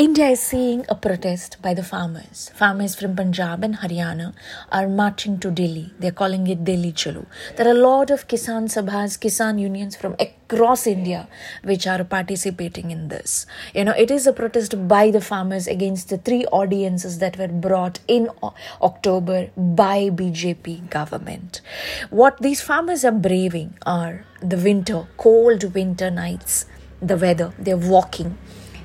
India is seeing a protest by the farmers. Farmers from Punjab and Haryana are marching to Delhi. They're calling it Delhi Chalo. There are a lot of Kisan Sabhas, Kisan unions from across India which are participating in this. You know, it is a protest by the farmers against the three ordinances that were brought in October by BJP government. What these farmers are braving are the winter, cold winter nights, the weather. They're walking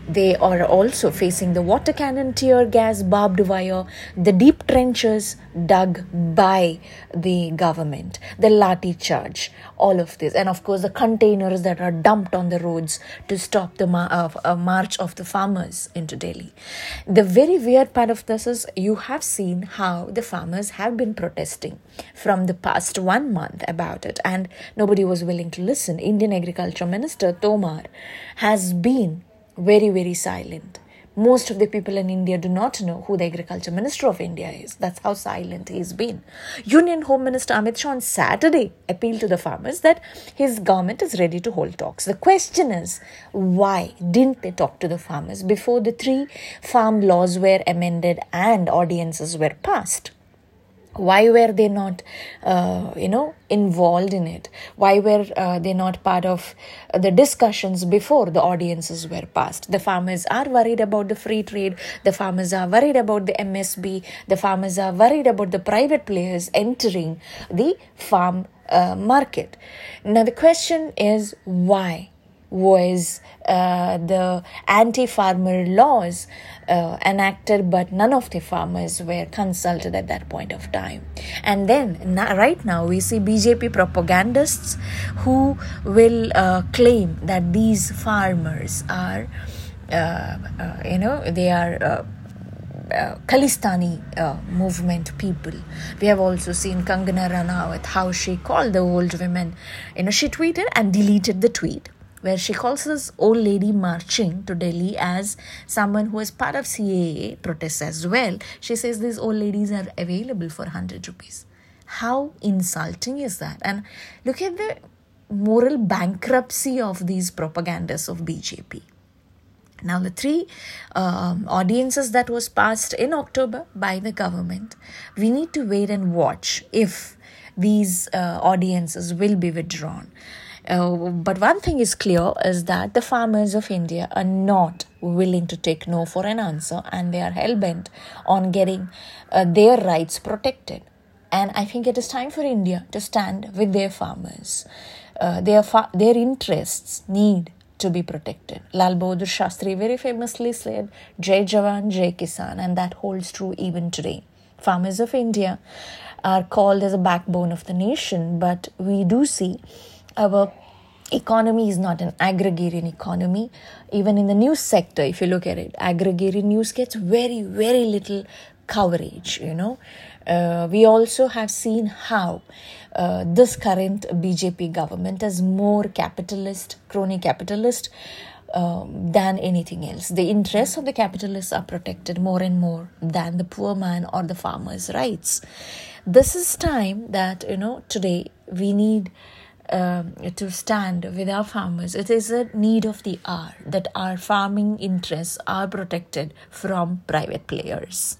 they are also facing the water cannon, tear gas, barbed wire, the deep trenches dug by the government, the lathi charge, all of this, and of course the containers that are dumped on the roads to stop the ma- uh, uh, march of the farmers into Delhi. The very weird part of this is you have seen how the farmers have been protesting from the past one month about it, and nobody was willing to listen. Indian Agriculture Minister Tomar has been very, very silent. Most of the people in India do not know who the Agriculture Minister of India is. That's how silent he's been. Union Home Minister Amit Shah on Saturday appealed to the farmers that his government is ready to hold talks. The question is, why didn't they talk to the farmers before the three farm laws were amended and ordinances were passed? Why were they not uh, you know involved in it? Why were uh, they not part of the discussions before the ordinances were passed? The farmers are worried about the free trade. The farmers are worried about the msp the farmers are worried about the private players entering the farm uh, market. Now the question is why was uh, the anti farmer laws uh, enacted, but none of the farmers were consulted at that point of time. And then, right now, we see BJP propagandists who will uh, claim that these farmers are, uh, uh, you know, they are. Uh, uh, uh, movement people. We have also seen Kangana Ranaut, how she called the old women. You know, she tweeted and deleted the tweet where she calls this old lady marching to Delhi as someone who is part of CAA protests as well. She says these old ladies are available for 100 rupees. How insulting is that? And look at the moral bankruptcy of these propagandists of BJP. Now, the three um, ordinances that was passed in October by the government, we need to wait and watch if these uh, ordinances will be withdrawn. Uh, but one thing is clear is that the farmers of India are not willing to take no for an answer and they are hell bent on getting uh, their rights protected. And I think it is time for India to stand with their farmers. Uh, their, fa- their interests need to be protected. Lal Bahadur Shastri very famously said, Jai Jawan, Jai Kisan, and that holds true even today. Farmers of India are called as a backbone of the nation, but we do see our economy is not an agrarian economy even in the news sector if you look at it agrarian news gets very very little coverage you know uh, we also have seen how uh, this current bjp government is more capitalist crony capitalist um, than anything else. The interests of the capitalists are protected more and more than the poor man or the farmer's rights. This is time that, you know, today we need um, to stand with our farmers. It is a need of the hour that our farming interests are protected from private players.